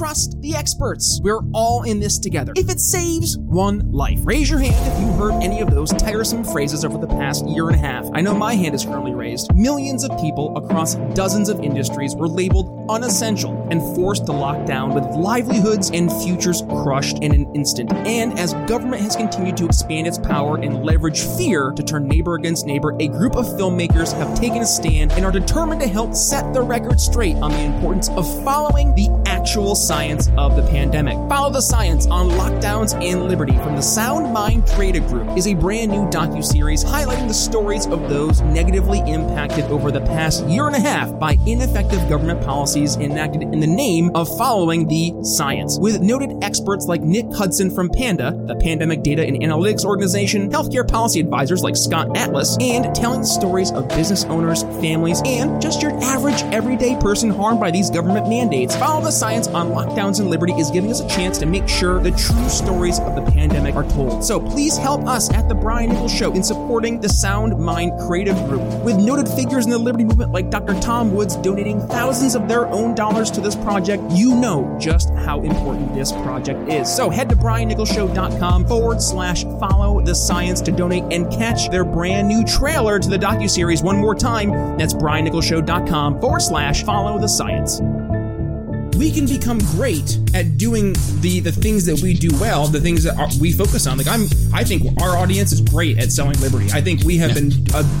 trust the experts. We're all in this together. If it saves one life, raise your hand if you heard any of those tiresome phrases over the past year and a half. I know my hand is currently raised. Millions of people across dozens of industries were labeled unessential and forced to lock down with livelihoods and futures crushed in an instant. And as government has continued to expand its power and leverage fear to turn neighbor against neighbor, a group of filmmakers have taken a stand and are determined to help set the record straight on the importance of following the actual science of the pandemic. Follow the science on lockdowns and liberty from the Sound Mind Creative Group is a brand new docu-series highlighting the stories of those negatively impacted over the past year and a half by ineffective government policies enacted in the name of following the science. With noted experts like Nick Hudson from Panda, the Pandemic Data and Analytics Organization, healthcare policy advisors like Scott Atlas, and telling stories of business owners, families, and just your average everyday person harmed by these government mandates. Follow the science on lockdowns and liberty is giving us a chance to make sure the true stories of the pandemic are told. So please help us at the Brian Nichols Show in supporting the Sound Mind Creative Group. With noted figures in the liberty movement like Dr. Tom Woods donating thousands of their own dollars to this project, you know just how important this project is. So head to briannicholsshow.com forward slash follow the science to donate and catch their brand new trailer to the docuseries one more time. That's briannicholsshow.com forward slash follow the science we can become great at doing the the things that we do well, the things that are, we focus on. Like I'm, I think our audience is great at selling liberty. I think we have yeah. been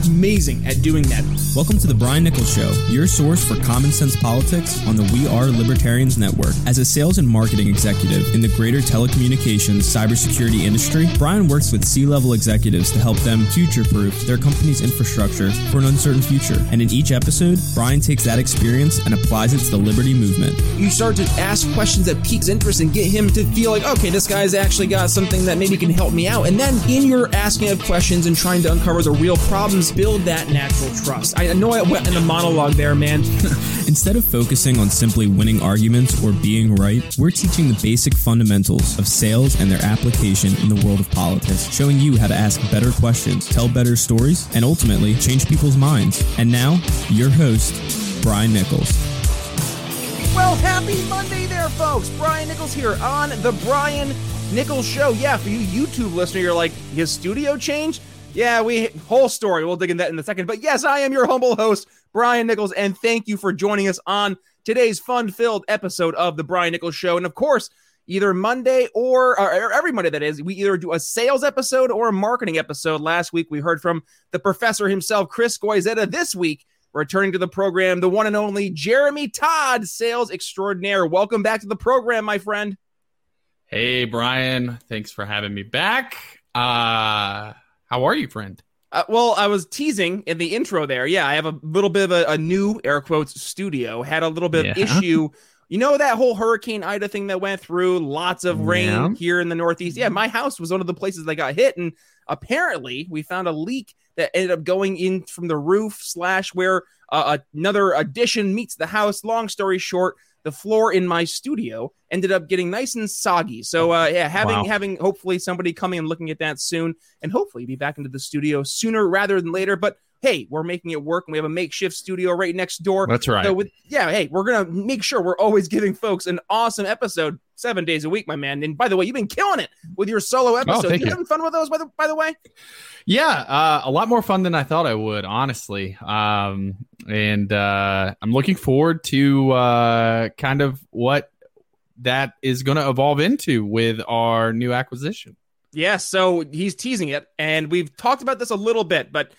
amazing at doing that. Welcome to the Brian Nichols Show, your source for common sense politics on the We Are Libertarians Network. As a sales and marketing executive in the greater telecommunications cybersecurity industry, Brian works with C-level executives to help them future-proof their company's infrastructure for an uncertain future. And in each episode, Brian takes that experience and applies it to the liberty movement. You you start to ask questions that piques interest and get him to feel like, okay, this guy's actually got something that maybe can help me out. And then in your asking of questions and trying to uncover the real problems, build that natural trust. I know I went in the monologue there, man. Instead of focusing on simply winning arguments or being right, we're teaching the basic fundamentals of sales and their application in the world of politics, showing you how to ask better questions, tell better stories, and ultimately change people's minds. And now, your host, Brian Nichols. Well, happy Monday there, folks. Brian Nichols here on The Brian Nichols Show. Yeah, for you YouTube listener, you're like, his studio changed? Yeah, we whole story. We'll dig into that in a second. But yes, I am your humble host, Brian Nichols, and thank you for joining us on today's fun-filled episode of The Brian Nichols Show. And of course, either Monday or, or, every Monday, that is, we either do a sales episode or a marketing episode. Last week, we heard from the professor himself, Chris Goizetta. This week, Returning to the program, the one and only Jeremy Todd, sales extraordinaire. Welcome back to the program, my friend. Hey, Brian. Thanks for having me back. Uh, how are you, friend? Uh, well, I was teasing in the intro there. Yeah, I have a little bit of a, a new air quotes studio. Had a little bit yeah. of issue. You know that whole Hurricane Ida thing that went through, lots of rain yeah. here in the Northeast. Yeah, my house was one of the places that got hit, and apparently we found a leak that ended up going in from the roof slash where uh, another addition meets the house. Long story short, the floor in my studio ended up getting nice and soggy. So uh, yeah, having wow. having hopefully somebody coming and looking at that soon, and hopefully be back into the studio sooner rather than later. But hey, we're making it work. And we have a makeshift studio right next door. That's right. So with yeah, hey, we're gonna make sure we're always giving folks an awesome episode seven days a week, my man. And by the way, you've been killing it with your solo episodes. Oh, you, you having fun with those, by the by the way? Yeah, uh, a lot more fun than I thought I would, honestly. Um, and uh, I'm looking forward to uh, kind of what that is going to evolve into with our new acquisition. Yeah, so he's teasing it, and we've talked about this a little bit, but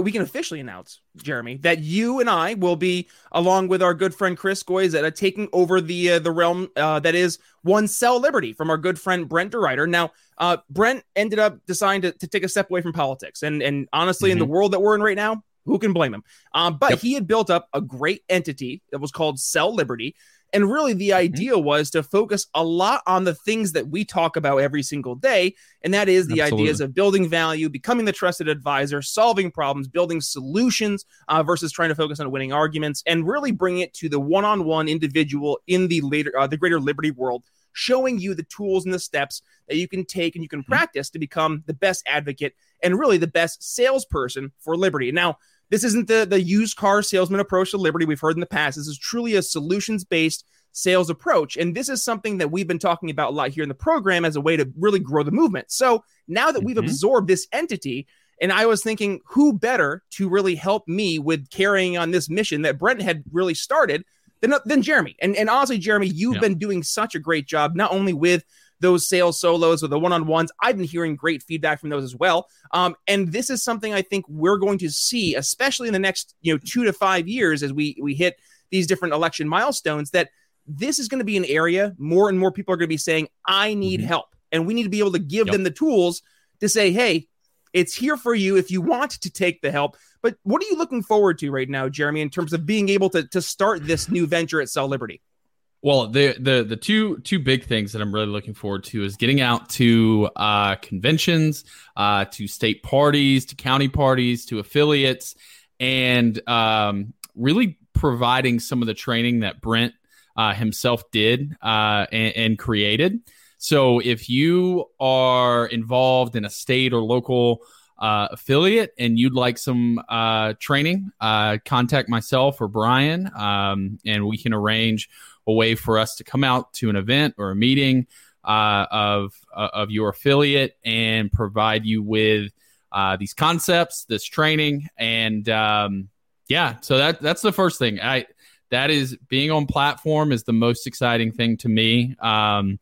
we can officially announce, Jeremy, that you and I will be, along with our good friend Chris Goizetta, taking over the uh, the realm uh, that is One Sell Liberty from our good friend Brent DeRuyter. Now, uh, Brent ended up deciding to, to, take a step away from politics, and and honestly, mm-hmm. in the mm-hmm. world that we're in right now, who can blame him? Um, but yep. he had built up a great entity that was called Sell Liberty and really, the mm-hmm. idea was to focus a lot on the things that we talk about every single day. And that is the Absolutely. ideas of building value, becoming the trusted advisor, solving problems, building solutions uh, versus trying to focus on winning arguments, and really bring it to the one on one individual in the later, uh, the greater liberty world showing you the tools and the steps that you can take and you can mm-hmm. practice to become the best advocate and really the best salesperson for liberty. Now, this isn't the, the used car salesman approach to liberty we've heard in the past. This is truly a solutions based sales approach. And this is something that we've been talking about a lot here in the program as a way to really grow the movement. So now that we've Mhm. absorbed this entity, and I was thinking, who better to really help me with carrying on this mission that Brent had really started than, than Jeremy? And, and honestly, Jeremy, you've Yeah. been doing such a great job, not only with those sales solos or the one on ones. I've been hearing great feedback from those as well. Um, and this is something I think we're going to see, especially in the next you know two to five years as we we hit these different election milestones. That this is going to be an area more and more people are going to be saying, "I need Mhm. help," and we need to be able to give Yep. them the tools to say, "Hey." It's here for you if you want to take the help. But what are you looking forward to right now, Jeremy, in terms of being able to, to start this new venture at Sell Liberty? Well, the the the two two big things that I'm really looking forward to is getting out to uh, conventions, uh, to state parties, to county parties, to affiliates, and um, really providing some of the training that Brent uh, himself did uh, and, and created. So, if you are involved in a state or local uh, affiliate and you'd like some uh, training, contact myself or Brian, um, and we can arrange a way for us to come out to an event or a meeting uh, of uh, of your affiliate and provide you with uh, these concepts, this training, and um, yeah. So that that's the first thing. I that is being on platform is the most exciting thing to me um,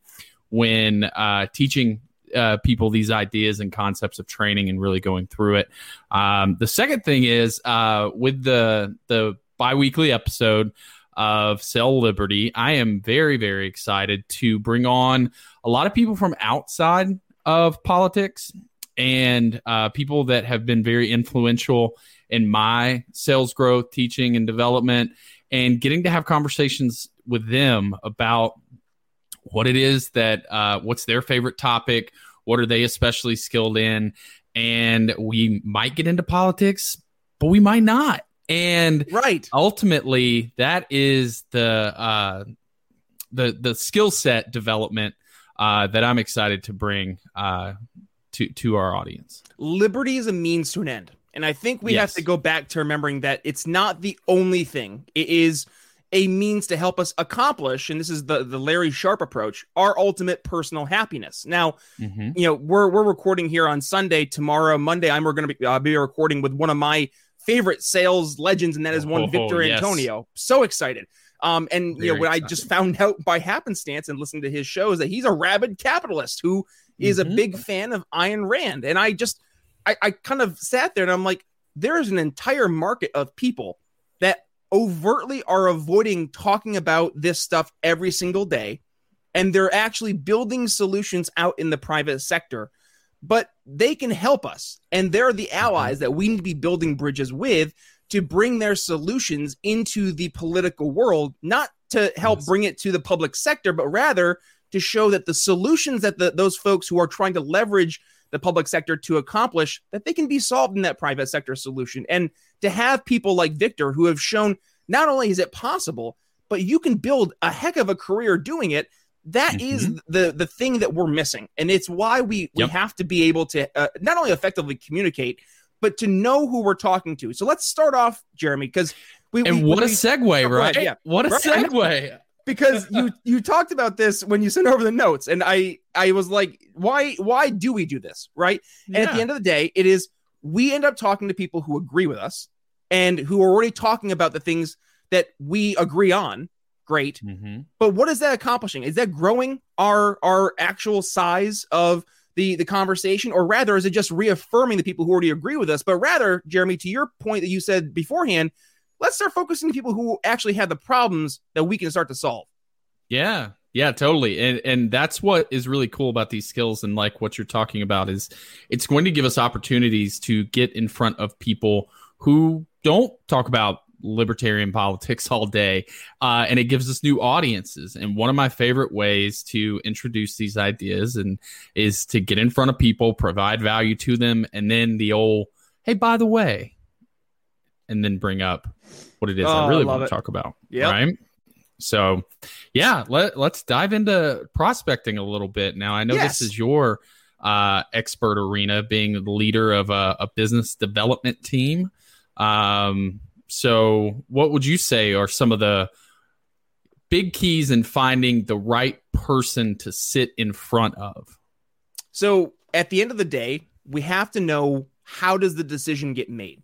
when uh, teaching uh, people these ideas and concepts of training and really going through it. Um, the second thing is uh, with the the biweekly episode of Sell Liberty, I am very very excited to bring on a lot of people from outside of politics and uh, people that have been very influential in my sales growth, teaching, and development, and getting to have conversations with them about what it is that uh, what's their favorite topic, what are they especially skilled in, and we might get into politics, but we might not. And Right. ultimately, that is the uh, the the skill set development uh, that I'm excited to bring uh, to to our audience. liberty is a means to an end. And I think we have to go back to remembering that it's not the only thing. It is a means to help us accomplish, and this is the, the Larry Sharpe approach, our ultimate personal happiness. Now, Mm-hmm. you know, we're we're recording here on Sunday. Tomorrow, Monday, I'm we're going to be uh, be recording with one of my favorite sales legends, and that is one Oh, Victor yes. Antonio. So excited. Um, and you know, what I just found out by happenstance and listening to his shows that he's a rabid capitalist who is a Mhm. big fan of Ayn Rand. And I just I, I kind of sat there and I'm like, there's an entire market of people that overtly are avoiding talking about this stuff every single day. And they're actually building solutions out in the private sector, but they can help us. And they're the allies that we need to be building bridges with to bring their solutions into the political world, not to help Yes. bring it to the public sector, but rather to show that the solutions that the, those folks who are trying to leverage the public sector to accomplish that they can be solved in that private sector solution and to have people like victor who have shown not only is it possible but you can build a heck of a career doing it That is the the thing that we're missing and it's why we we Yep. have to be able to uh, not only effectively communicate but to know who we're talking to so let's start off jeremy because we And we- what a segue, right? yeah. What a Right, segue. because you you talked about this when you sent over the notes and i i was like why why do we do this right and at the end of the day it is we end up talking to people who agree with us and who are already talking about the things that we agree on great Mhm. but what is that accomplishing is that growing our our actual size of the the conversation or rather is it just reaffirming the people who already agree with us but rather jeremy to your point that you said beforehand let's start focusing on people who actually have the problems that we can start to solve Yeah. Yeah, totally. And and that's what is really cool about these skills and like what you're talking about is it's going to give us opportunities to get in front of people who don't talk about libertarian politics all day. Uh, and it gives us new audiences. And one of my favorite ways to introduce these ideas and is to get in front of people, provide value to them, and then the old, hey, by the way, and then bring up what it is Oh, I I really love want it. to talk about. Yep. Right. So, yeah, let, let's dive into prospecting a little bit. Now, I know Yes. this is your uh, expert arena, being the leader of a, a business development team. Um, so, what would you say are some of the big keys in finding the right person to sit in front of? So at the end of the day, we have to know how does the decision get made.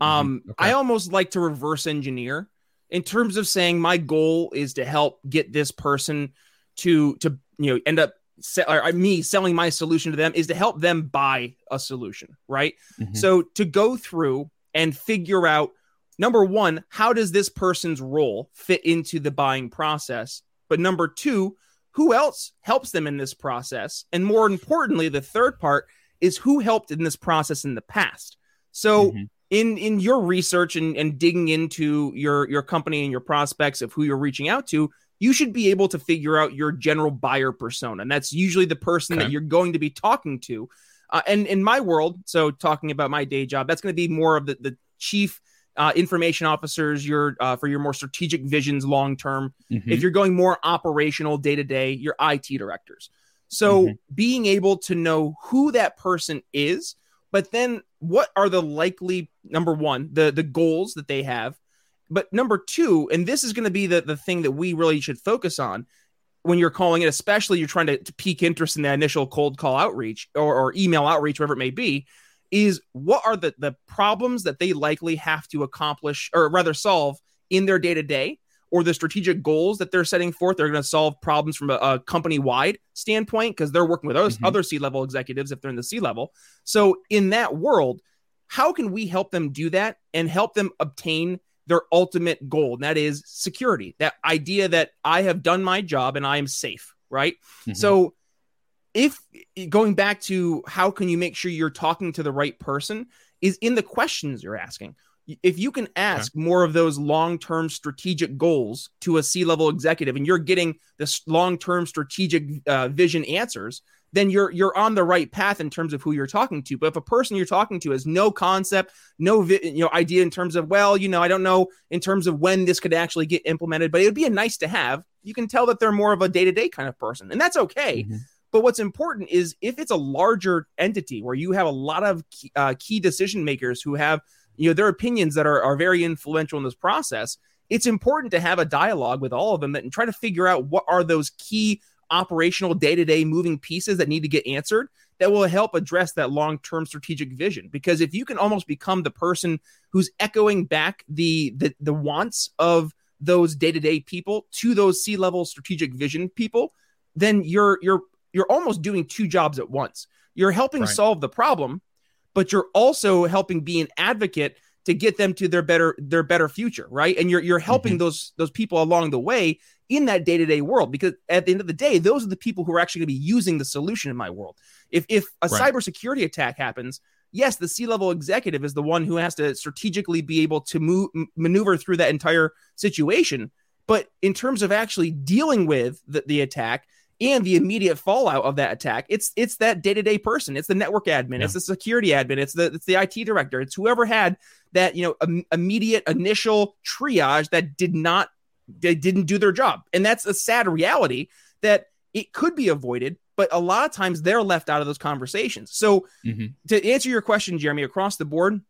Mm-hmm. Um, Okay. I almost like to reverse engineer in terms of saying my goal is to help get this person to to you know end up se- or me selling my solution to them is to help them buy a solution, right? Mhm. So to go through and figure out number one, how does this person's role fit into the buying process? But number two, who else helps them in this process? And more importantly, the third part is who helped in this process in the past. So Mhm. in in your research and, and digging into your your company and your prospects of who you're reaching out to, you should be able to figure out your general buyer persona. And that's usually the person that you're going to be talking to. Uh, and in my world, so talking about my day job, that's going to be more of the, the chief uh, information officers, your uh, for your more strategic visions long term. Mhm. If you're going more operational day to day, your IT directors. So Mhm. being able to know who that person is, but then what are the likely number one, the the goals that they have, but number two, and this is going to be the the thing that we really should focus on when you're calling it, especially you're trying to, to pique interest in the initial cold call outreach or, or email outreach, whatever it may be, is what are the the problems that they likely have to accomplish or rather solve in their day to day or the strategic goals that they're setting forth. They're going to solve problems from a, a company wide standpoint because they're working with Mhm. other C level executives if they're in the C level. So in that world, how can we help them do that and help them obtain their ultimate goal? And that is security. That idea that I have done my job and I am safe, right? Mhm. So if going back to how can you make sure you're talking to the right person is in the questions you're asking. If you can ask more of those long-term strategic goals to a C-level executive and you're getting this long-term strategic uh, vision answers, then you're you're on the right path in terms of who you're talking to. But if a person you're talking to has no concept, no vi- you know idea in terms of well, you know, I don't know in terms of when this could actually get implemented, but it would be a nice to have. You can tell that they're more of a day-to-day kind of person, and that's okay. Mhm. But what's important is if it's a larger entity where you have a lot of key, uh, key decision makers who have you know their opinions that are, are very influential in this process, it's important to have a dialogue with all of them and try to figure out what are those key operational day-to-day moving pieces that need to get answered that will help address that long-term strategic vision. Because if you can almost become the person who's echoing back the the, the wants of those day-to-day people to those C-level strategic vision people then you're you're you're almost doing two jobs at once. You're helping Right. solve the problem but you're also helping be an advocate to get them to their better their better future right? And you're you're helping mm-hmm. those those people along the way in that day-to-day world because at the end of the day those are the people who are actually going to be using the solution in my world. If if a Right. cybersecurity attack happens yes the c-level executive is the one who has to strategically be able to move maneuver through that entire situation. But in terms of actually dealing with the, the attack and the immediate fallout of that attack it's it's that day-to-day person. It's the network admin. It's the security admin. It's the it's the IT director. It's whoever had that you know im- immediate initial triage that did not they didn't do their job. And that's a sad reality that it could be avoided but a lot of times they're left out of those conversations. So Mhm. to answer your question jeremy across the board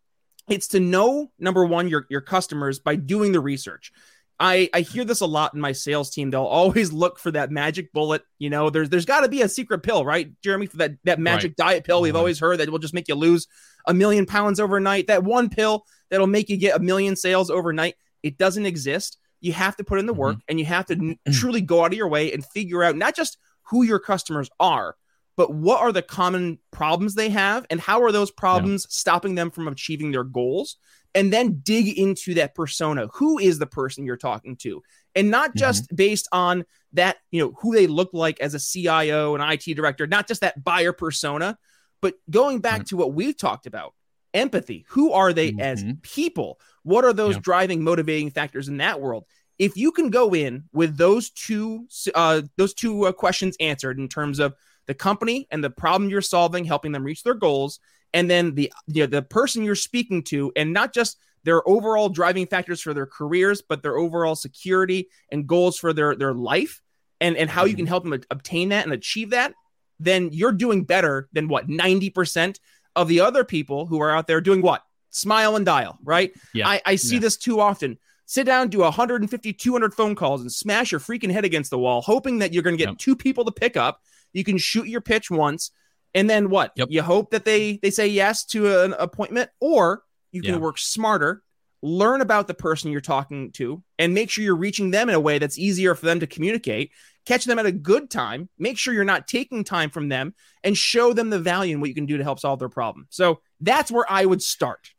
it's to know number one your, your customers by doing the research I, I hear this a lot in my sales team. They'll always look for that magic bullet. You know, there's there's got to be a secret pill, right, Jeremy? For that that magic diet pill we've Mhm. always heard that will just make you lose a million pounds overnight. That one pill that'll make you get a million sales overnight. It doesn't exist. You have to put in the work and you have to n- truly go out of your way and figure out not just who your customers are, but what are the common problems they have and how are those problems stopping them from achieving their goals and then dig into that persona who is the person you're talking to and not just based on that you know who they look like as a cio and it director not just that buyer persona but going back Right. to what we've talked about empathy who are they as Mhm. people what are those Yeah. driving motivating factors in that world if you can go in with those two uh, those two uh, questions answered in terms of the company and the problem you're solving helping them reach their goals and then the you know, the person you're speaking to and not just their overall driving factors for their careers but their overall security and goals for their their life and and how you can mm-hmm. help them obtain that and achieve that then you're doing better than what 90% of the other people who are out there doing what smile and dial right Yeah. I, I see Yeah. this too often sit down, do 150, 200 phone calls and smash your freaking head against the wall, hoping that you're going to get Yep. two people to pick up. You can shoot your pitch once. And then what? Yep. You hope that they they say yes to an appointment, or you can Yeah. work smarter, learn about the person you're talking to, and make sure you're reaching them in a way that's easier for them to communicate. Catch them at a good time. Make sure you're not taking time from them, and show them the value in what you can do to help solve their problem. So that's where I would start.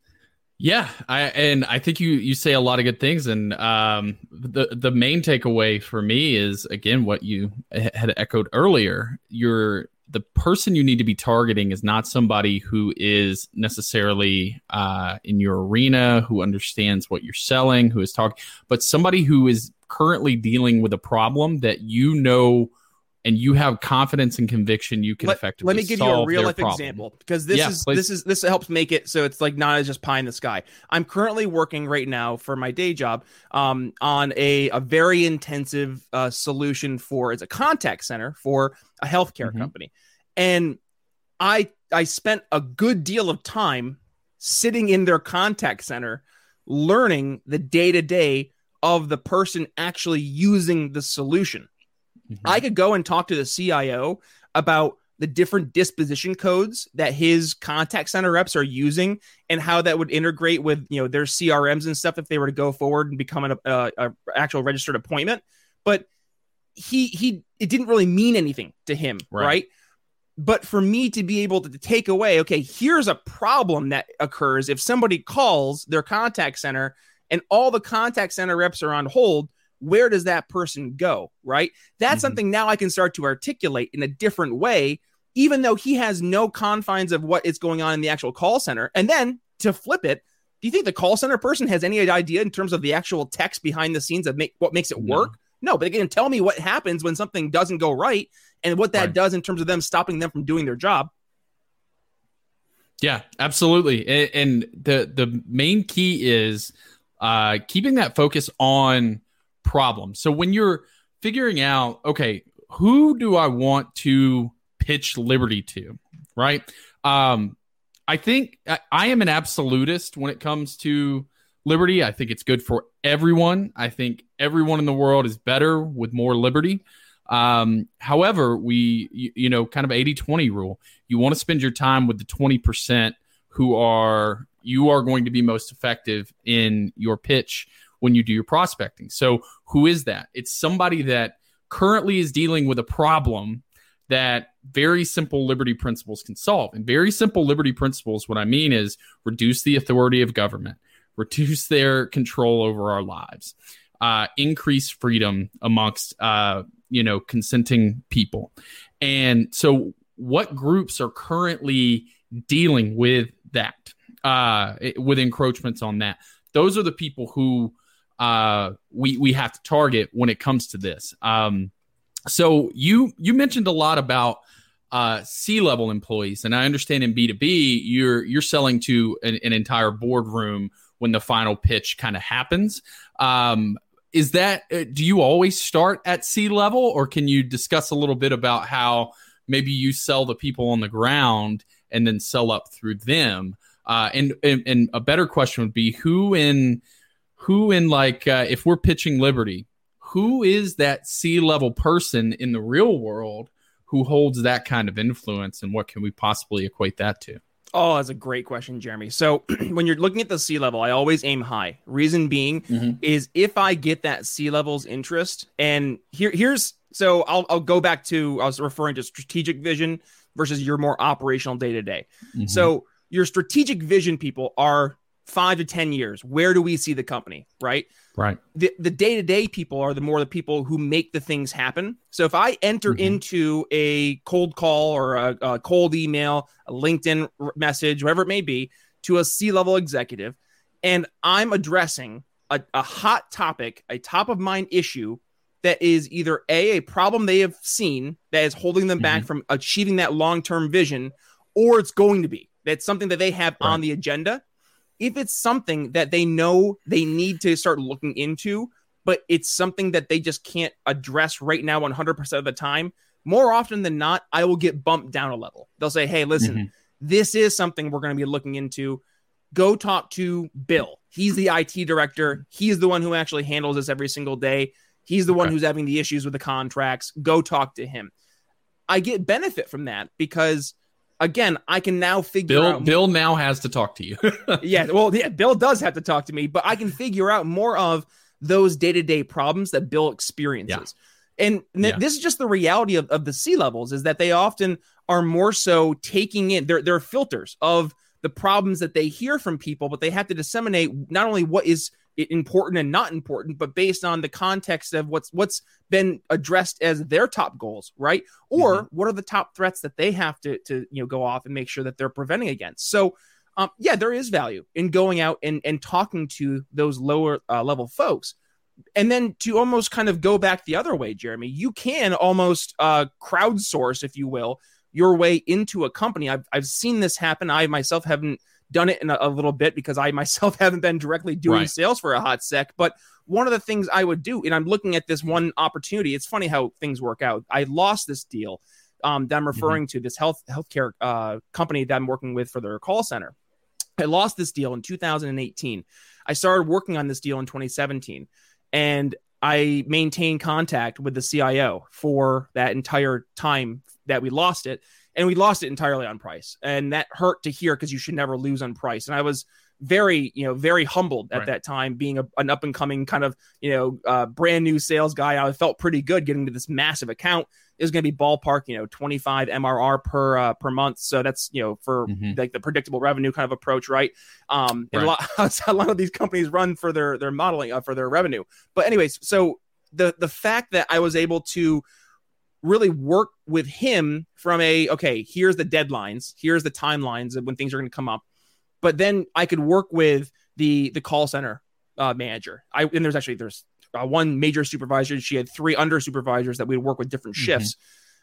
Yeah, I and I think you you say a lot of good things, and um, the the main takeaway for me is again what you had echoed earlier. You're the person you need to be targeting is not somebody who is necessarily uh, in your arena, who understands what you're selling, who is talking, but somebody who is currently dealing with a problem that you know and you have confidence and conviction you can let, effectively let me give you a real life problem. example because this Yeah, is please. this is this helps make it so it's like not as just pie in the sky. I'm currently working right now for my day job um, on a a very intensive uh, solution for it's a contact center for a healthcare Mhm. company, and I I spent a good deal of time sitting in their contact center learning the day to day of the person actually using the solution. Mhm. I could go and talk to the CIO about the different disposition codes that his contact center reps are using and how that would integrate with you know their CRMs and stuff if they were to go forward and become an a, a actual registered appointment. But he he it didn't really mean anything to him, Right. right? But for me to be able to take away, okay, here's a problem that occurs if somebody calls their contact center and all the contact center reps are on hold where does that person go right that's Mhm. something now i can start to articulate in a different way even though he has no confines of what is going on in the actual call center and then to flip it do you think the call center person has any idea in terms of the actual text behind the scenes of make what makes it No. work no, but they can tell me what happens when something doesn't go right and what that Right. does in terms of them stopping them from doing their job Yeah, absolutely. And the the main key is uh, keeping that focus on problems. So when you're figuring out, okay, who do I want to pitch Liberty to, right? Um, I think I, I am an absolutist when it comes to liberty. I think it's good for everyone. I think everyone in the world is better with more liberty. Um, however, we, you, you know, kind of 80 20 rule. You want to spend your time with the 20% who are, you are going to be most effective in your pitch when you do your prospecting. So, who is that? It's somebody that currently is dealing with a problem that very simple liberty principles can solve. And very simple liberty principles, what I mean is reduce the authority of government, reduce their control over our lives, uh, increase freedom amongst uh, you know consenting people. And so, what groups are currently dealing with that, uh, with encroachments on that? Those are the people who uh, we we have to target when it comes to this. Um, so you you mentioned a lot about uh, C level employees, and I understand in B two B you're you're selling to an, an entire boardroom when the final pitch kind of happens. Um, is that uh, do you always start at C level, or can you discuss a little bit about how maybe you sell the people on the ground and then sell up through them? Uh, and, and and a better question would be who in who in like uh, if we're pitching Liberty, who is that C level person in the real world who holds that kind of influence, and what can we possibly equate that to? Oh, that's a great question, Jeremy. So when you're looking at the C level, I always aim high. Reason being Mhm. is if I get that C level's interest, and here here's so I'll I'll go back to I was referring to strategic vision versus your more operational day to day. So your strategic vision people are five to ten years. Where do we see the company? Right. right, the the day to day people are the more the people who make the things happen. So if I enter Mhm. into a cold call or a, a cold email, a LinkedIn message, whatever it may be, to a C level executive, and I'm addressing a, a hot topic, a top of mind issue that is either a a problem they have seen that is holding them back from achieving that long term vision, or it's going to be that's something that they have on the agenda if it's something that they know they need to start looking into, but it's something that they just can't address right now 100% of the time, more often than not, I will get bumped down a level. They'll say, hey, listen, Mhm. this is something we're going to be looking into. go talk to Bill. He's the IT director. He's the one who actually handles this every single day. He's the okay. one who's having the issues with the contracts. Go talk to him. I get benefit from that because again, I can now figure Bill, out. Bill Bill now has to talk to you. yeah, well, yeah, Bill does have to talk to me, but I can figure out more of those day to day problems that Bill experiences. Yeah. And th- yeah. this is just the reality of, of the C levels is that they often are more so taking in, they're, they're filters of the problems that they hear from people, but they have to disseminate not only what is important and not important, but based on the context of what's what's been addressed as their top goals, right? Or mm-hmm. what are the top threats that they have to to you know go off and make sure that they're preventing against. So um, yeah, there is value in going out and and talking to those lower uh, level folks. And then to almost kind of go back the other way, Jeremy, you can almost uh, crowdsource, if you will, your way into a company. I've, I've seen this happen. I myself haven't done it in a, a little bit because I myself haven't been directly doing right. sales for a hot sec. But one of the things I would do, and I'm looking at this one opportunity. It's funny how things work out. I lost this deal um, that I'm mm-hmm. referring mm-hmm. to, this health healthcare uh, company that I'm working with for their call center. I lost this deal in 2018. I started working on this deal in 2017, and I maintained contact with the CIO for that entire time that we lost it and we lost it entirely on price. And that hurt to hear because you should never lose on price. And i was very you know very humbled at right. that time being a, an up and coming kind of you know uh, brand new sales guy. I felt pretty good getting to this massive account. Is going to be ballpark you know 25 mrr per uh, per month. So that's you know for mm-hmm. like the predictable revenue kind of approach right? Um right. a lot a lot of these companies run for their their modeling uh, for their revenue. But anyways so the the fact that i was able to really work with him from a okay here's the deadlines here's the timelines of when things are going to come up but then i could work with the the call center uh, manager i and there's actually there's uh, one major supervisor she had three under supervisors that we'd work with different mm-hmm. shifts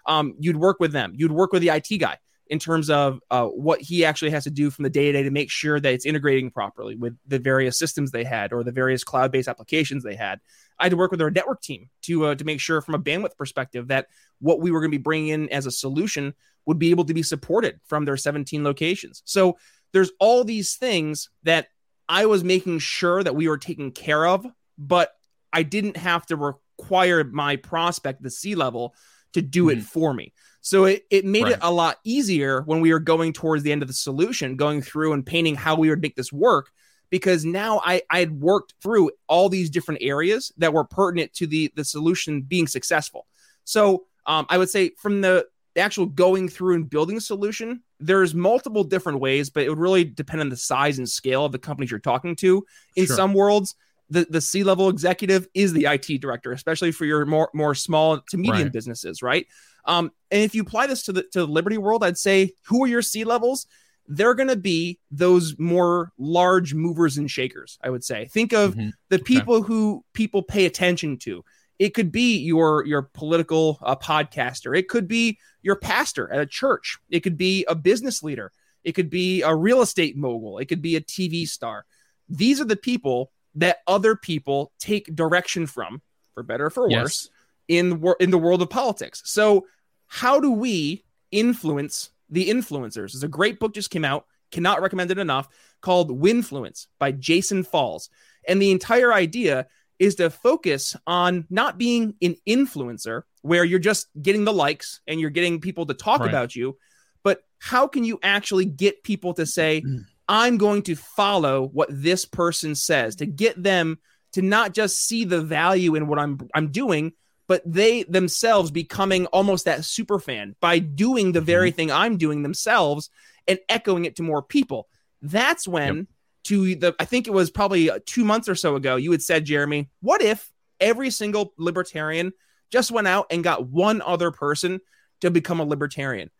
mm-hmm. um, you'd work with them you'd work with the it guy in terms of uh, what he actually has to do from the day to day to make sure that it's integrating properly with the various systems they had or the various cloud based applications they had. I had to work with our network team to uh, to make sure, from a bandwidth perspective, that what we were going to be bringing in as a solution would be able to be supported from their 17 locations. So there's all these things that I was making sure that we were taking care of, but I didn't have to require my prospect, the C level, to do mm-hmm. it for me. So it, it made right. it a lot easier when we were going towards the end of the solution, going through and painting how we would make this work. Because now I, I had worked through all these different areas that were pertinent to the, the solution being successful. So um, I would say from the actual going through and building a solution, there's multiple different ways, but it would really depend on the size and scale of the companies you're talking to. In sure. some worlds, the, the C level executive is the IT director, especially for your more more small to medium right. businesses, right? Um, and if you apply this to the to the Liberty world, I'd say who are your C levels? They're going to be those more large movers and shakers. I would say. Think of mm-hmm. the people okay. who people pay attention to. It could be your your political uh, podcaster. It could be your pastor at a church. It could be a business leader. It could be a real estate mogul. It could be a TV star. These are the people that other people take direction from, for better or for worse, yes. in in the world of politics. So how do we influence the influencers? There's a great book just came out, cannot recommend it enough, called Winfluence by Jason Falls. And the entire idea is to focus on not being an influencer where you're just getting the likes and you're getting people to talk right. about you, but how can you actually get people to say, mm. I'm going to follow what this person says to get them to not just see the value in what I'm I'm doing, but they themselves becoming almost that super fan by doing the very mm-hmm. thing I'm doing themselves and echoing it to more people. That's when yep. to the I think it was probably 2 months or so ago you had said Jeremy, what if every single libertarian just went out and got one other person to become a libertarian?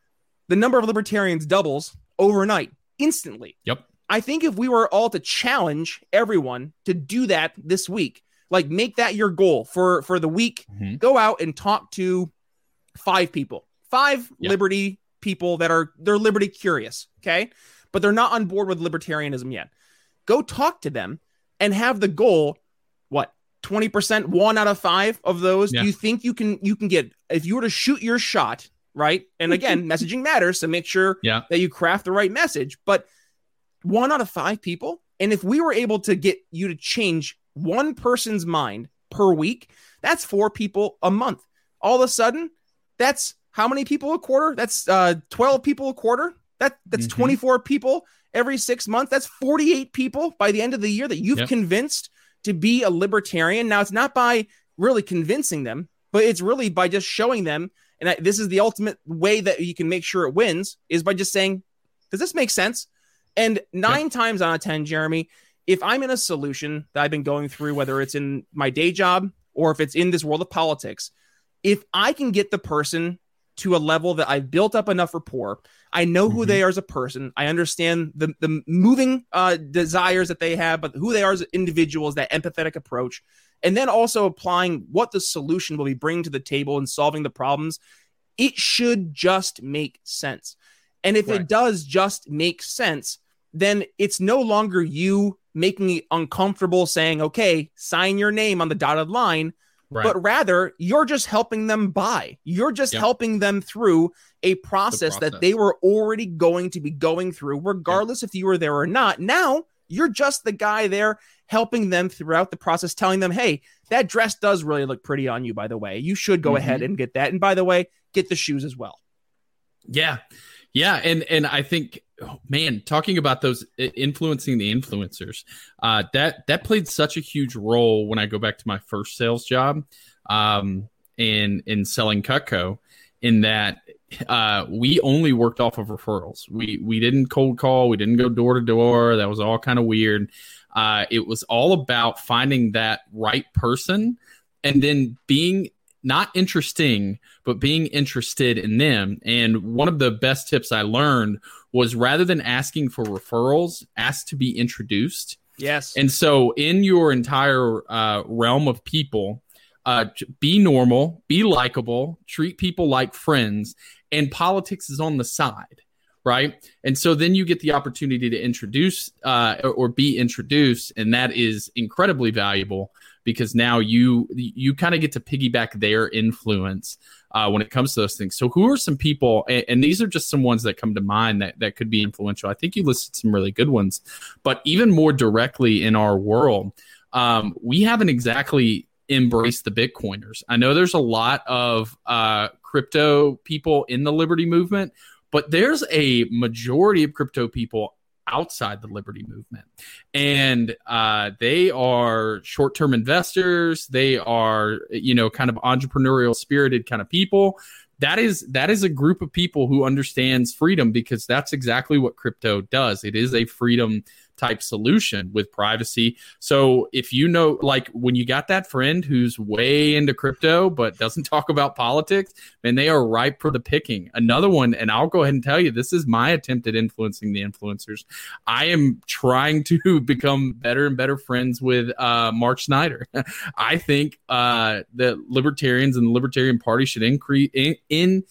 The number of libertarians doubles overnight, instantly. Yep. I think if we were all to challenge everyone to do that this week, like make that your goal for for the week. Mm-hmm. Go out and talk to five people, five yep. liberty people that are they're liberty curious, okay, but they're not on board with libertarianism yet. Go talk to them and have the goal. What 20% one out of five of those yeah. do you think you can you can get if you were to shoot your shot right and again messaging matters so make sure yeah. that you craft the right message but one out of five people. And if we were able to get you to change one person's mind per week, that's four people a month. All of a sudden, that's how many people a quarter? That's uh, 12 people a quarter. That that's mm-hmm. 24 people every six months. That's 48 people by the end of the year that you've yep. convinced to be a libertarian. Now, it's not by really convincing them, but it's really by just showing them. And I, this is the ultimate way that you can make sure it wins is by just saying, does this make sense? And nine times out of 10, Jeremy, if I'm in a solution that I've been going through, whether it's in my day job or if it's in this world of politics, if I can get the person to a level that I've built up enough rapport, I know who mm-hmm. they are as a person. I understand the the moving uh, desires that they have, but who they are as individuals, that empathetic approach, and then also applying what the solution will be bringing to the table and solving the problems. It should just make sense. And if right. it does just make sense, then it's no longer you making it uncomfortable saying, okay, sign your name on the dotted line, right. but rather you're just helping them buy. You're just yep. helping them through a process, process, that they were already going to be going through, regardless yep. if you were there or not. Now you're just the guy there helping them throughout the process, telling them, hey, that dress does really look pretty on you, by the way. You should go mm-hmm. ahead and get that. And by the way, get the shoes as well. Yeah. Yeah, and and I think, oh, man, talking about those influencing the influencers, uh, that that played such a huge role when I go back to my first sales job, um, in in selling Cutco, in that uh, we only worked off of referrals. We we didn't cold call, we didn't go door to door. That was all kind of weird. Uh, it was all about finding that right person and then being not interesting, but being interested in them. And one of the best tips I learned was rather than asking for referrals, ask to be introduced. Yes. And so, in your entire uh, realm of people, uh, be normal, be likable, treat people like friends, and politics is on the side, right? And so then you get the opportunity to introduce uh, or, or be introduced, and that is incredibly valuable because now you you kind of get to piggyback their influence uh, when it comes to those things. So who are some people, and, and, these are just some ones that come to mind that that could be influential. I think you listed some really good ones, but even more directly in our world, um, we haven't exactly embraced the Bitcoiners. I know there's a lot of uh, crypto people in the Liberty movement. But there's a majority of crypto people outside the liberty movement. And uh, they are short-term investors. They are you know kind of entrepreneurial spirited kind of people. That is that is a group of people who understands freedom because that's exactly what crypto does. It is a freedom type solution with privacy. So if you know, like when you got that friend who's way into crypto but doesn't talk about politics, man, they are ripe for the picking. Another one, and I'll go ahead and tell you, this is my attempt at influencing the influencers. I am trying to become better and better friends with uh, Mark Snyder. I think uh, the libertarians and the Libertarian Party should increase in, in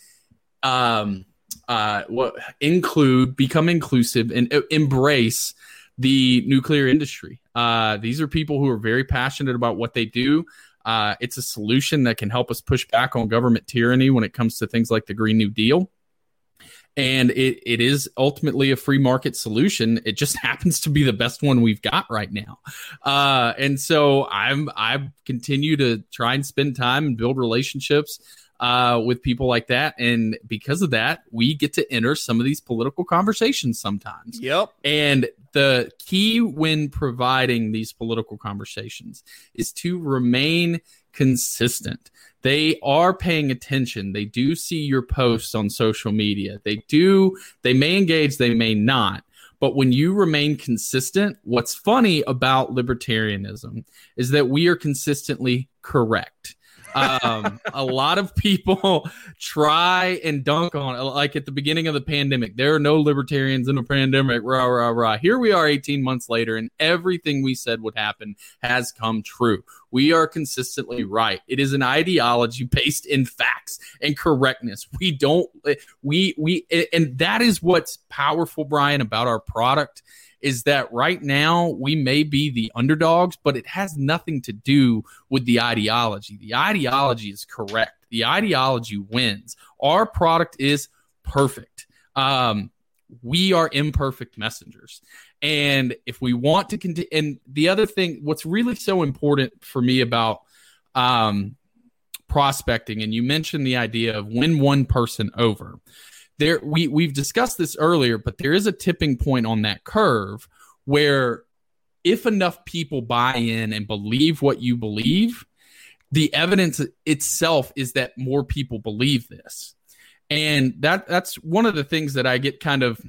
um, uh, what include become inclusive and uh, embrace the nuclear industry. Uh, these are people who are very passionate about what they do. Uh, it's a solution that can help us push back on government tyranny when it comes to things like the Green New Deal. And it, it is ultimately a free market solution. It just happens to be the best one we've got right now. Uh, and so I'm I continue to try and spend time and build relationships uh, with people like that. And because of that, we get to enter some of these political conversations sometimes. Yep. And the key when providing these political conversations is to remain consistent. They are paying attention. They do see your posts on social media. They do, they may engage, they may not. But when you remain consistent, what's funny about libertarianism is that we are consistently correct. Um, a lot of people try and dunk on it. Like at the beginning of the pandemic, there are no libertarians in a pandemic. Rah, rah, rah. Here we are 18 months later, and everything we said would happen has come true. We are consistently right. It is an ideology based in facts and correctness. We don't, we, we, and that is what's powerful, Brian, about our product is that right now we may be the underdogs, but it has nothing to do with the ideology. The ideology is correct. The ideology wins. Our product is perfect. Um, we are imperfect messengers. And if we want to continue, and the other thing, what's really so important for me about um, prospecting, and you mentioned the idea of win one person over. There, we we've discussed this earlier, but there is a tipping point on that curve where if enough people buy in and believe what you believe, the evidence itself is that more people believe this. And that that's one of the things that I get kind of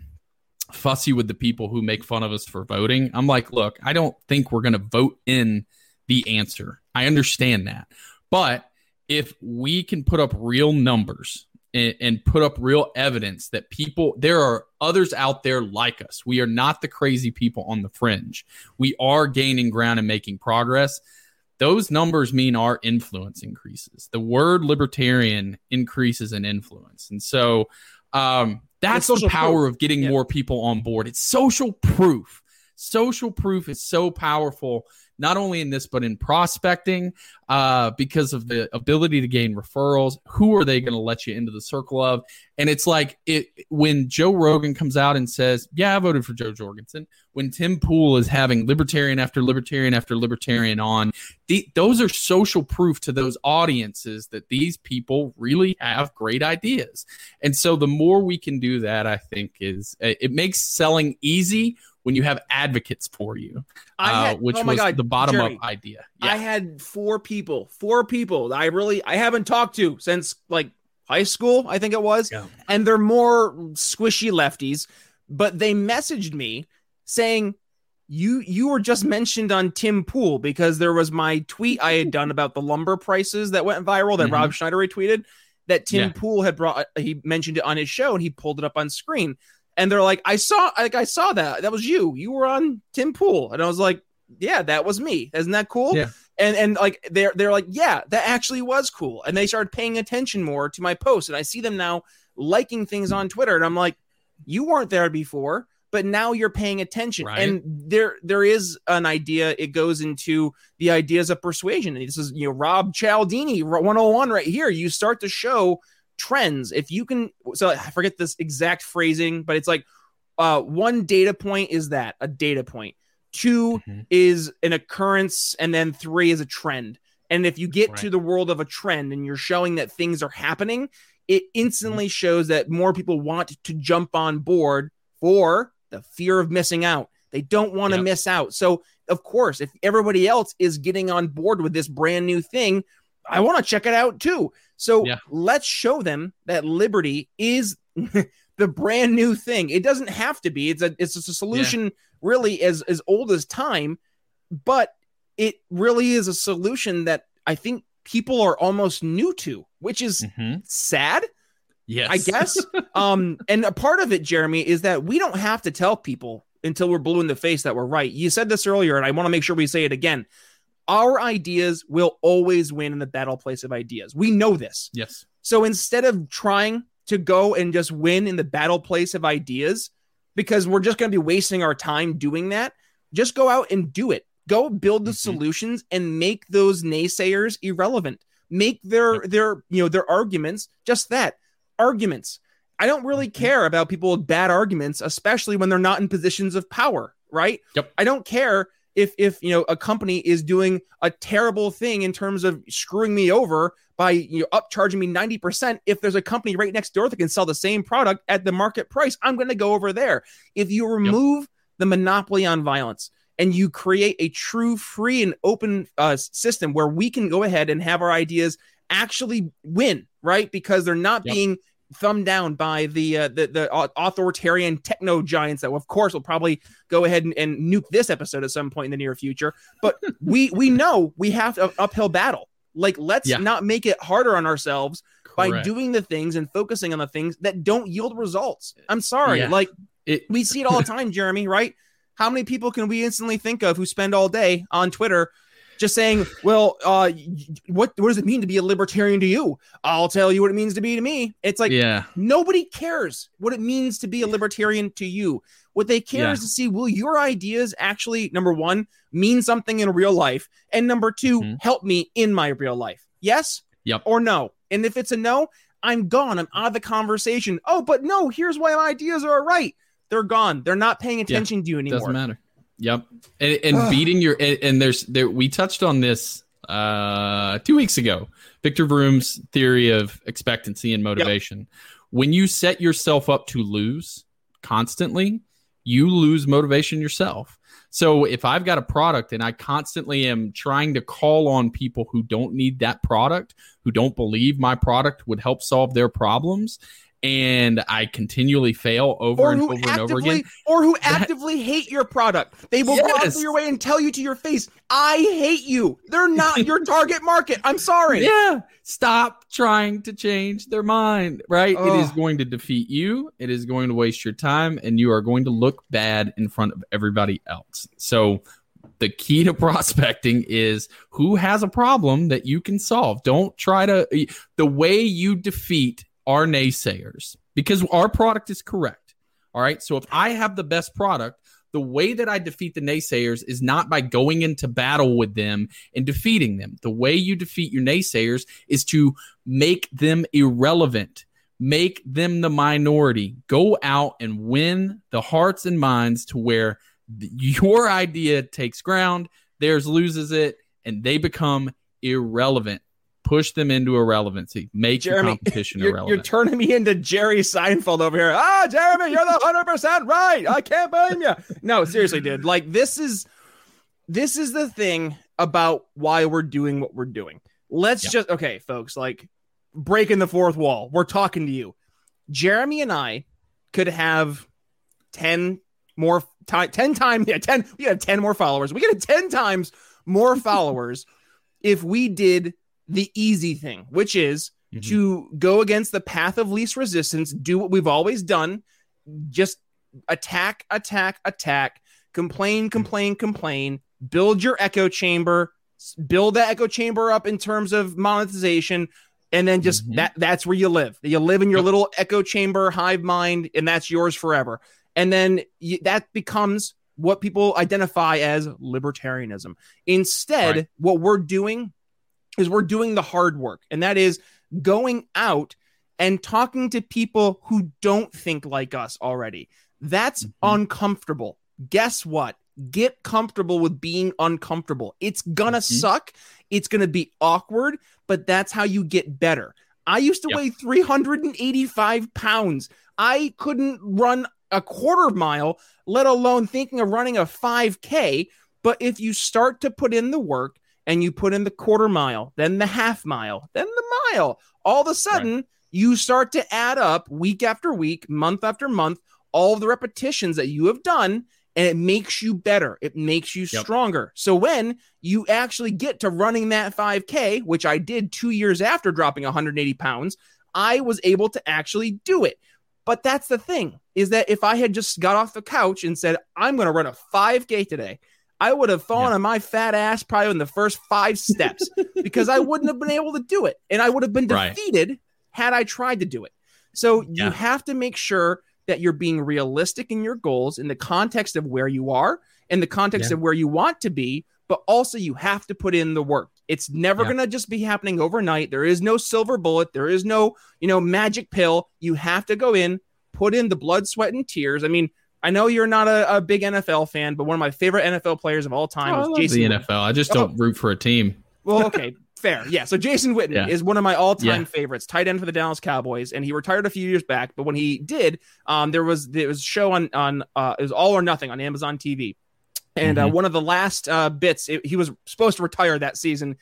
fussy with the people who make fun of us for voting. I'm like, look, I don't think we're going to vote in the answer. I understand that. But if we can put up real numbers and, and, put up real evidence that people, there are others out there like us. We are not the crazy people on the fringe. We are gaining ground and making progress. Those numbers mean our influence increases. The word libertarian increases in influence. And so um, that's the power proof. of getting yeah. more people on board. It's social proof. Social proof is so powerful not only in this but in prospecting uh, because of the ability to gain referrals who are they going to let you into the circle of? And it's like it when joe rogan comes out and says yeah i voted for Jo Jorgensen when tim pool is having libertarian after libertarian after libertarian on the, those are social proof to those audiences that these people really have great ideas. And so the more we can do that i think is it makes selling easy when you have advocates for you, uh, had, which oh was God, the bottom Jeremy, up idea. Yeah. I had four people, four people that I really I haven't talked to since like high school, I think it was, yeah. and they're more squishy lefties, but they messaged me saying you you were just mentioned on Tim Pool because there was my tweet I had done about the lumber prices that went viral that mm-hmm. Rob Schneider retweeted that Tim yeah. Pool had brought he mentioned it on his show and he pulled it up on screen and they're like, I saw, like, I saw that. That was you. You were on Tim Pool, and I was like, yeah, that was me. Isn't that cool? Yeah. And and like they're they're like, yeah, that actually was cool. And they started paying attention more to my posts, and I see them now liking things on Twitter, and I'm like, you weren't there before, but now you're paying attention. Right. And there there is an idea. It goes into the ideas of persuasion. And this is you know Rob Cialdini 101 right here. You start to show trends. If you can, so I forget this exact phrasing, but it's like uh, one data point is that a data point, 2 mm-hmm. is an occurrence, and then three is a trend. And if you get right. to the world of a trend and you're showing that things are happening, it instantly mm-hmm. shows that more people want to jump on board for the fear of missing out. They don't want to yep. miss out. So, of course, if everybody else is getting on board with this brand new thing, I want to check it out too. So yeah. let's show them that liberty is the brand new thing. It doesn't have to be. It's a it's a solution yeah. really as as old as time, but it really is a solution that I think people are almost new to, which is mm-hmm. sad. Yes. I guess. um, and a part of it, Jeremy, is that we don't have to tell people until we're blue in the face that we're right. You said this earlier, and I want to make sure we say it again our ideas will always win in the battle place of ideas. We know this. Yes. So instead of trying to go and just win in the battle place of ideas, because we're just going to be wasting our time doing that, just go out and do it. Go build the mm-hmm. solutions and make those naysayers irrelevant. Make their yep. their you know their arguments just that arguments. I don't really mm-hmm. care about people with bad arguments, especially when they're not in positions of power, right? Yep. I don't care if if you know a company is doing a terrible thing in terms of screwing me over by you know upcharging me 90% if there's a company right next door that can sell the same product at the market price i'm going to go over there if you remove yep. the monopoly on violence and you create a true free and open uh, system where we can go ahead and have our ideas actually win right because they're not yep. being thumbed down by the uh, the, the authoritarian techno giants that, of course, will probably go ahead and, and, nuke this episode at some point in the near future. But we we know we have an uphill battle. Like, let's yeah. not make it harder on ourselves Correct. by doing the things and focusing on the things that don't yield results. I'm sorry, yeah. like it, we see it all the time, Jeremy. Right? How many people can we instantly think of who spend all day on Twitter just saying, well, uh, what what does it mean to be a libertarian to you? I'll tell you what it means to be to me. It's like, yeah, nobody cares what it means to be a libertarian to you. What they care yeah. is to see will your ideas actually, number one, mean something in real life, and number 2 mm-hmm. help me in my real life. Yes, yep, or no. And if it's a no, I'm gone. I'm out of the conversation. Oh, but no, here's why my ideas are right. they're gone. They're not paying attention yeah, to you anymore. Doesn't matter. Yep. And, and beating your and, and, there's there we touched on this uh two weeks ago. Victor Vroom's theory of expectancy and motivation. Yep. When you set yourself up to lose constantly, you lose motivation yourself. So if I've got a product and I constantly am trying to call on people who don't need that product, who don't believe my product would help solve their problems, and I continually fail over and over actively, and over again. Or who actively that, hate your product. They will yes. go out of your way and tell you to your face, I hate you. They're not your target market. I'm sorry. Yeah. Stop trying to change their mind, right? It is going to defeat you. It is going to waste your time, and you are going to look bad in front of everybody else. So the key to prospecting is who has a problem that you can solve. Don't try to eh, the way you defeat are naysayers because our product is correct. All right. So if I have the best product, the way that I defeat the naysayers is not by going into battle with them and defeating them. The way you defeat your naysayers is to make them irrelevant, make them the minority. Go out and win the hearts and minds to where your idea takes ground, theirs loses it, and they become irrelevant push them into irrelevancy, make Jeremy, the competition you're, irrelevant. You're turning me into Jerry Seinfeld over here. Ah, Jeremy, you're the hundred percent right. I can't blame you. No, seriously, dude. Like this is this is the thing about why we're doing what we're doing. Let's yeah. just okay, folks. Like breaking the fourth wall. We're talking to you. Jeremy and I could have ten more time, ten times. Yeah, ten. We have ten more followers. We get ten times more followers if we did the easy thing, which is mm-hmm. to go against the path of least resistance, do what we've always done, just attack, attack, attack, complain, complain, complain, build your echo chamber, build that echo chamber up in terms of monetization, and then just mm-hmm. that that's where you live. You live in your little echo chamber hive mind, and that's yours forever. And then you, that becomes what people identify as libertarianism. Instead, right. what we're doing is we're doing the hard work, and that is going out and talking to people who don't think like us already. That's mm-hmm. uncomfortable. Guess what? Get comfortable with being uncomfortable. It's gonna mm-hmm. suck. It's gonna be awkward, but that's how you get better. I used to yep. weigh 385 pounds. I couldn't run a quarter mile, let alone thinking of running a 5K. But if you start to put in the work, and you put in the quarter mile, then the half mile, then the mile, all of a sudden right. you start to add up week after week, month after month, all the repetitions that you have done, and it makes you better. It makes you yep. stronger. So when you actually get to running that 5K, which I did two years after dropping 180 pounds, I was able to actually do it. But that's the thing is that if I had just got off the couch and said, I'm going to run a 5K today, I would have fallen yeah. on my fat ass probably in the first five steps because I wouldn't have been able to do it. And I would have been defeated right. had I tried to do it. So yeah. you have to make sure that you're being realistic in your goals in the context of where you are, in the context yeah. of where you want to be, but also you have to put in the work. It's never going to just be happening overnight. There is no silver bullet, there is no, you know, magic pill. You have to go in, put in the blood, sweat and tears. I mean, I know you're not a, a, big NFL fan, but one of my favorite NFL players of all time oh, was Jason. The Witten. NFL. I just don't oh. root for a team. Well, okay, fair. Yeah. So Jason Witten yeah. is one of my all-time yeah. favorites, tight end for the Dallas Cowboys, and he retired a few years back. But when he did, um, there was there was a show on on uh, it was All or Nothing on Amazon TV, and uh, mm-hmm. uh, one of the last uh, bits, it, he was supposed to retire that season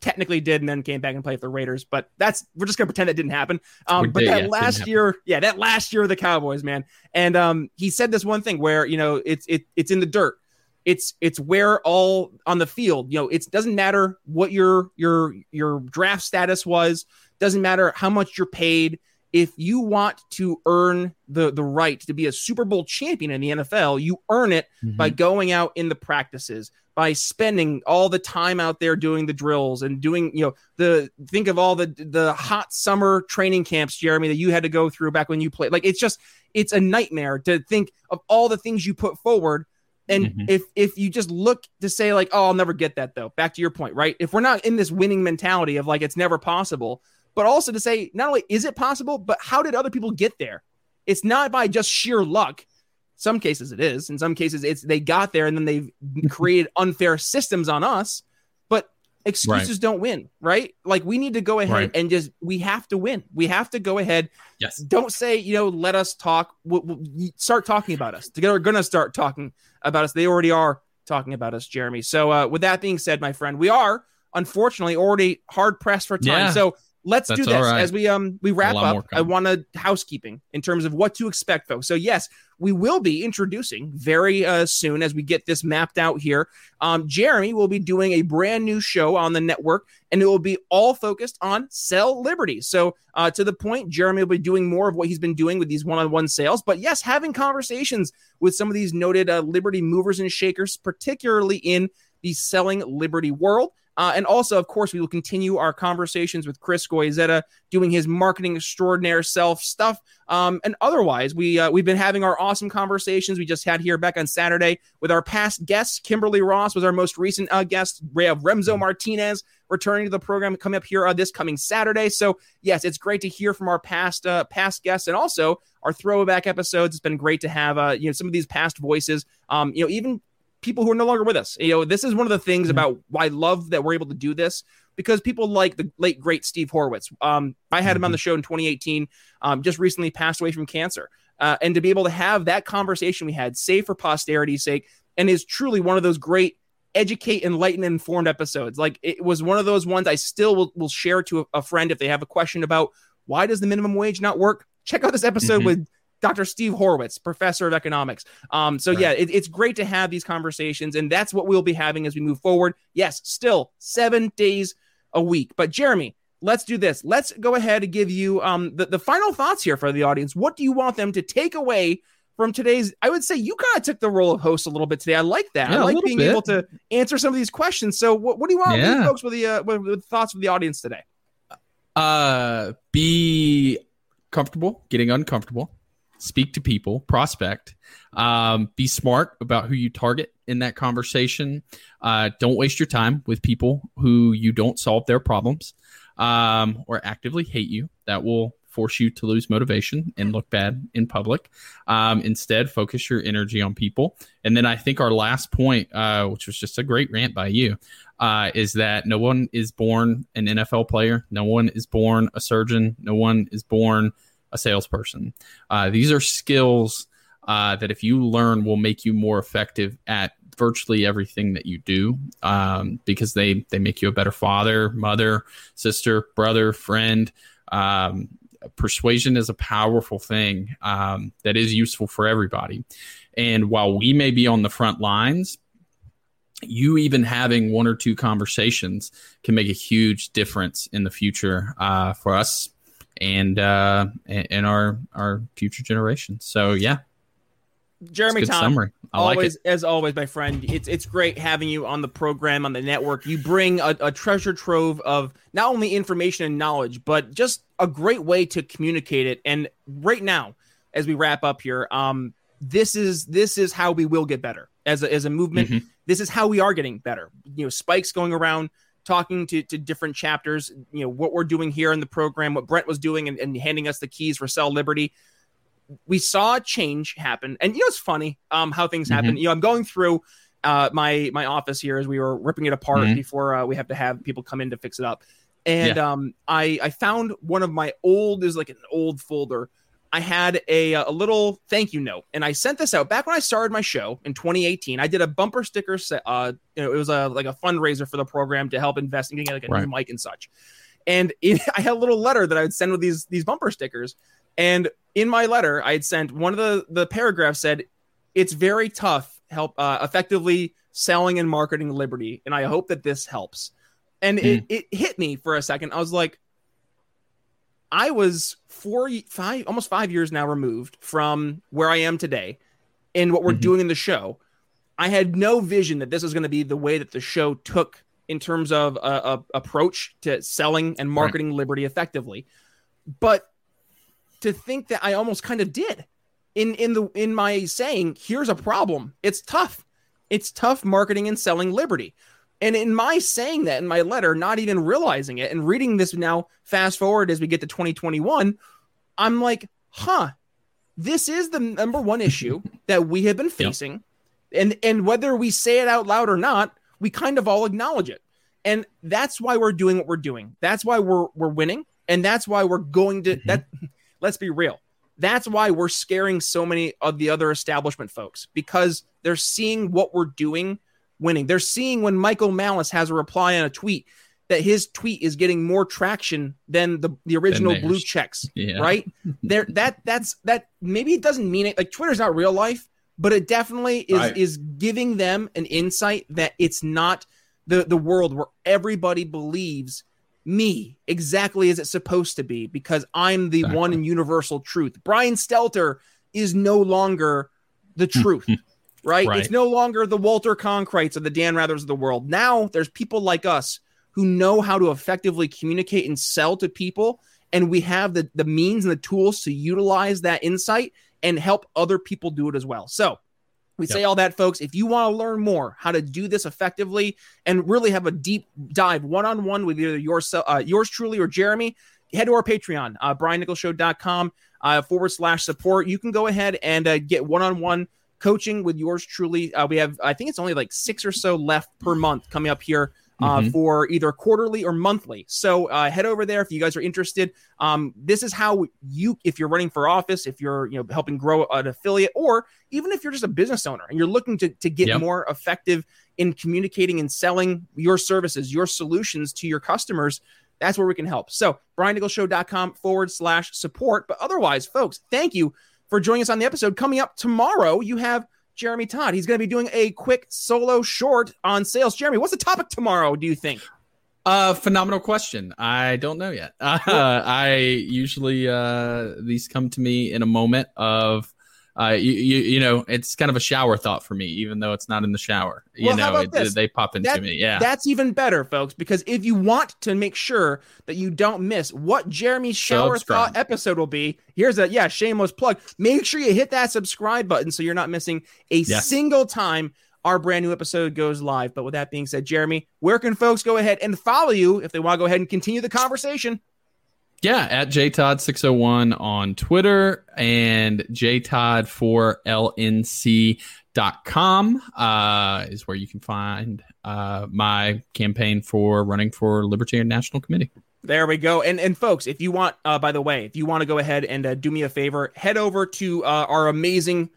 technically did and then came back and played for the Raiders. But that's we're just gonna pretend that didn't happen. Um, but did, that yeah, last year, yeah, that last year of the Cowboys, man. And um, he said this one thing where you know it's it it's in the dirt. It's it's where all on the field. You know, it doesn't matter what your your your draft status was. Doesn't matter how much you're paid. If you want to earn the the right to be a Super Bowl champion in the NFL, you earn it mm-hmm. by going out in the practices, by spending all the time out there doing the drills and doing, you know, the think of all the the hot summer training camps, Jeremy, that you had to go through back when you played. Like it's just it's a nightmare to think of all the things you put forward. And mm-hmm. if if you just look to say like, oh, I'll never get that though. Back to your point, right? If we're not in this winning mentality of like it's never possible, but also to say not only is it possible, but how did other people get there? It's not by just sheer luck Some cases it is. In some cases, it's they got there and then they've created unfair systems on us. But excuses right. don't win, right? Like we need to go ahead right. and just we have to win. We have to go ahead. Yes. Don't say you know let us talk. We'll, we'll start talking about us. They're going to start talking about us. They already are talking about us, Jeremy. So uh, with that being said, my friend, we are unfortunately already hard pressed for time. Yeah. So let's That's do this right. as we um we wrap up. I want a housekeeping in terms of what to expect, folks. So yes, we will be introducing very uh, soon as we get this mapped out here. Um, Jeremy will be doing a brand new show on the network, and it will be all focused on sell liberty. So uh, to the point, Jeremy will be doing more of what he's been doing with these one-on-one sales. But yes, having conversations with some of these noted uh, liberty movers and shakers, particularly in the selling liberty world. Uh, and also, of course, we will continue our conversations with Chris Goizetta doing his marketing extraordinaire self stuff. Um, and otherwise, we uh, we've been having our awesome conversations. We just had here back on Saturday with our past guests. Kimberly Ross was our most recent uh, guest. We have Remso mm-hmm. Martinez returning to the program coming up here uh, this coming Saturday. So yes, it's great to hear from our past uh, past guests and also our throwback episodes. It's been great to have uh, you know some of these past voices. Um, you know even people who are no longer with us. You know, this is one of the things mm-hmm. about why I love that we're able to do this because people like the late great Steve Horwitz. Um, I had him on the mm-hmm. show in 2018. Um, just recently passed away from cancer, uh, and to be able to have that conversation we had, save for posterity's sake, and is truly one of those great educate, enlighten, informed episodes. Like it was one of those ones I still will, will share to a, a friend if they have a question about why does the minimum wage not work. Check out this episode mm-hmm. with Dr. Steve Horwitz, professor of economics. Um, so right. yeah, it, it's great to have these conversations, and that's what we'll be having as we move forward. Yes, still seven days a week. But Jeremy, let's do this. Let's go ahead and give you um, the, the final thoughts here for the audience. What do you want them to take away from today's? I would say you kind of took the role of host a little bit today. I like that. Yeah, I like being bit. able to answer some of these questions. So what, what do you want yeah. folks with the uh, with, with thoughts of the audience today? Uh, be comfortable getting uncomfortable speak to people, prospect, um, be smart about who you target in that conversation. Uh, don't waste your time with people who you don't solve their problems um, or actively hate you. That will force you to lose motivation and look bad in public. Um, instead, focus your energy on people. And then I think our last point, uh, which was just a great rant by you, uh, is that no one is born an NFL player. No one is born a surgeon. No one is born a salesperson. Uh, these are skills uh, that, if you learn, will make you more effective at virtually everything that you do um, because they they make you a better father, mother, sister, brother, friend. Um, persuasion is a powerful thing um, that is useful for everybody. And while we may be on the front lines, you even having one or two conversations can make a huge difference in the future uh, for us and uh, and our our future generations. So yeah, Jeremy Todd, summary. I always like as always, my friend. It's it's great having you on the program on the network. You bring a, a, treasure trove of not only information and knowledge, but just a great way to communicate it. And right now, as we wrap up here, um, this is this is how we will get better as a, as a movement. Mm-hmm. This is how we are getting better. You know, spikes going around talking to, to different chapters, you know, what we're doing here in the program, what Brent was doing and, and handing us the keys for Sell Liberty. We saw a change happen. And you know, it's funny um, how things happen. Mm-hmm. You know, I'm going through uh, my my office here as we were ripping it apart mm-hmm. before uh, we have to have people come in to fix it up. And yeah. um, I I found one of my old is like an old folder I had a, a little thank you note, and I sent this out back when I started my show in 2018. I did a bumper sticker set. Uh, you know, it was a like a fundraiser for the program to help invest in getting like a right. new mic and such. And it, I had a little letter that I would send with these these bumper stickers. And in my letter, I had sent one of the the paragraphs said, "It's very tough help uh, effectively selling and marketing liberty, and I hope that this helps." And mm. it it hit me for a second. I was like, I was four, five, almost five years now removed from where I am today and what we're mm-hmm. doing in the show. I had no vision that this was going to be the way that the show took in terms of a, a approach to selling and marketing right. liberty effectively. But to think that I almost kind of did in in the in my saying, here's a problem. It's tough. It's tough marketing and selling liberty. And in my saying that in my letter, not even realizing it and reading this now, fast forward as we get to 2021, I'm like, huh, this is the number one issue that we have been facing. And and whether we say it out loud or not, we kind of all acknowledge it. And that's why we're doing what we're doing. That's why we're we're winning. And that's why we're going to mm-hmm. that let's be real. That's why we're scaring so many of the other establishment folks because they're seeing what we're doing winning. They're seeing when Michael Malice has a reply on a tweet that his tweet is getting more traction than the, the original blue checks. Yeah. Right? there that that's that maybe it doesn't mean it like Twitter's not real life, but it definitely is right. is giving them an insight that it's not the the world where everybody believes me exactly as it's supposed to be because I'm the exactly. one and universal truth. Brian Stelter is no longer the truth. right? right? It's no longer the Walter Cronkite's or the Dan Rathers of the world. Now there's people like us who know how to effectively communicate and sell to people. And we have the, the means and the tools to utilize that insight and help other people do it as well. So we yep. say all that, folks. If you want to learn more how to do this effectively and really have a deep dive one on one with either yours, uh, yours truly or Jeremy, head to our Patreon, uh, briannicholsshow.com uh, forward slash support. You can go ahead and uh, get one on one coaching with yours truly. Uh, we have, I think it's only like six or so left per month coming up here uh, mm-hmm. for either quarterly or monthly. So uh, head over there if you guys are interested. Um, this is how you, if you're running for office, if you're you know helping grow an affiliate, or even if you're just a business owner and you're looking to to get yep. more effective in communicating and selling your services, your solutions to your customers. That's where we can help. So, briannicholsshow.com forward slash support. But otherwise, folks, thank you for joining us on the episode. Coming up tomorrow, you have Jeremy Todd. He's going to be doing a quick solo short on sales. Jeremy, what's the topic tomorrow, do you think? Uh, phenomenal question. I don't know yet. Uh, I usually uh, these come to me in a moment of uh, you, you, you know, it's kind of a shower thought for me, even though it's not in the shower. You know, it, they pop into that, me. Yeah, that's even better, folks. Because if you want to make sure that you don't miss what Jeremy's shower thought episode will be, here's a yeah shameless plug. Make sure you hit that subscribe button so you're not missing a yes. single time our brand new episode goes live. But with that being said, Jeremy, where can folks go ahead and follow you if they want to go ahead and continue the conversation? Yeah, at jtodd601 on Twitter and jtodd4lnc.com uh, is where you can find uh, my campaign for running for Libertarian National Committee. There we go. And and folks, if you want, uh, by the way, if you want to go ahead and uh, do me a favor, head over to uh, our amazing,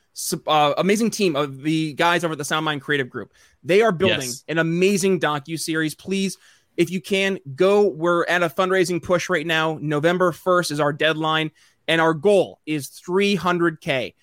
uh, amazing team of the guys over at the SoundMind Creative Group. They are building yes. an amazing docu series. Please if you can go we're at a fundraising push right now. November 1st is our deadline and our goal is 300k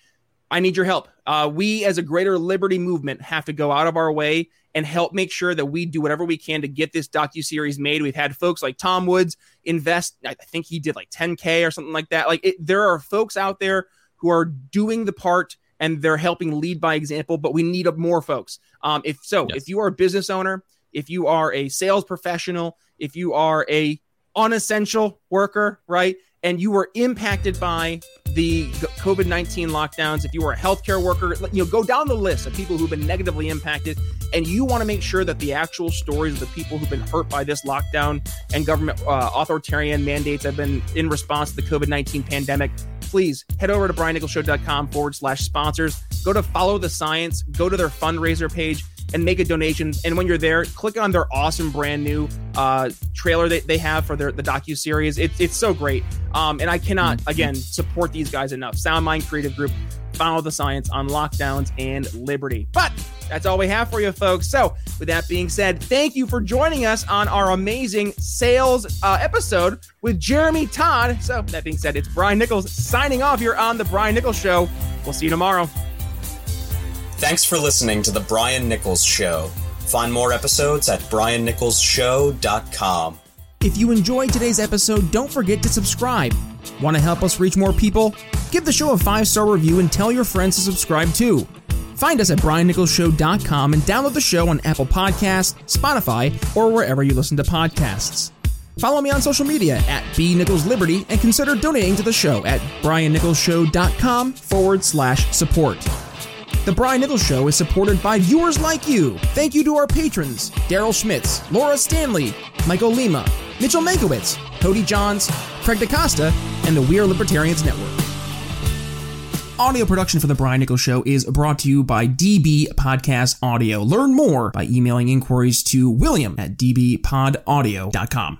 i need your help. Uh, we as a greater liberty movement have to go out of our way and help make sure that we do whatever we can to get this docu-series made. We've had folks like tom woods invest i think he did like 10k or something like that. Like it, there are folks out there who are doing the part and they're helping lead by example but we need more folks. Um, if so yes. if you are a business owner if you are a sales professional, if you are a unessential worker, right? And you were impacted by the COVID 19 lockdowns, if you were a healthcare worker, you know, go down the list of people who've been negatively impacted. And you want to make sure that the actual stories of the people who've been hurt by this lockdown and government uh, authoritarian mandates have been in response to the COVID 19 pandemic. Please head over to briannicholsshow.com forward slash sponsors. Go to follow the science, go to their fundraiser page and make a donation. And when you're there, click on their awesome brand new uh, trailer that they have for their the docu series. It's it's so great. Um, and I cannot again support these guys enough. SoundMind Creative Group, follow the science on lockdowns and liberty. But that's all we have for you, folks. So, with that being said, thank you for joining us on our amazing sales uh, episode with Jeremy Todd. So, that being said, it's Brian Nichols signing off here on The Brian Nichols Show. We'll see you tomorrow. Thanks for listening to The Brian Nichols Show. Find more episodes at briannicholsshow.com. If you enjoyed today's episode, don't forget to subscribe. Want to help us reach more people? Give the show a five star review and tell your friends to subscribe too. Find us at briannicholsshow.com and download the show on Apple Podcasts, Spotify, or wherever you listen to podcasts. Follow me on social media at B Nichols Liberty and consider donating to the show at briannicholsshow.com forward slash support. The Brian Nichols Show is supported by viewers like you. Thank you to our patrons Daryl Schmitz, Laura Stanley, Michael Lima, Mitchell Mankiewicz, Cody Johns, Craig DaCosta, and the We Are Libertarians Network. Audio production for The Brian Nichols Show is brought to you by DB Podcast Audio. Learn more by emailing inquiries to william at dbpodaudio.com.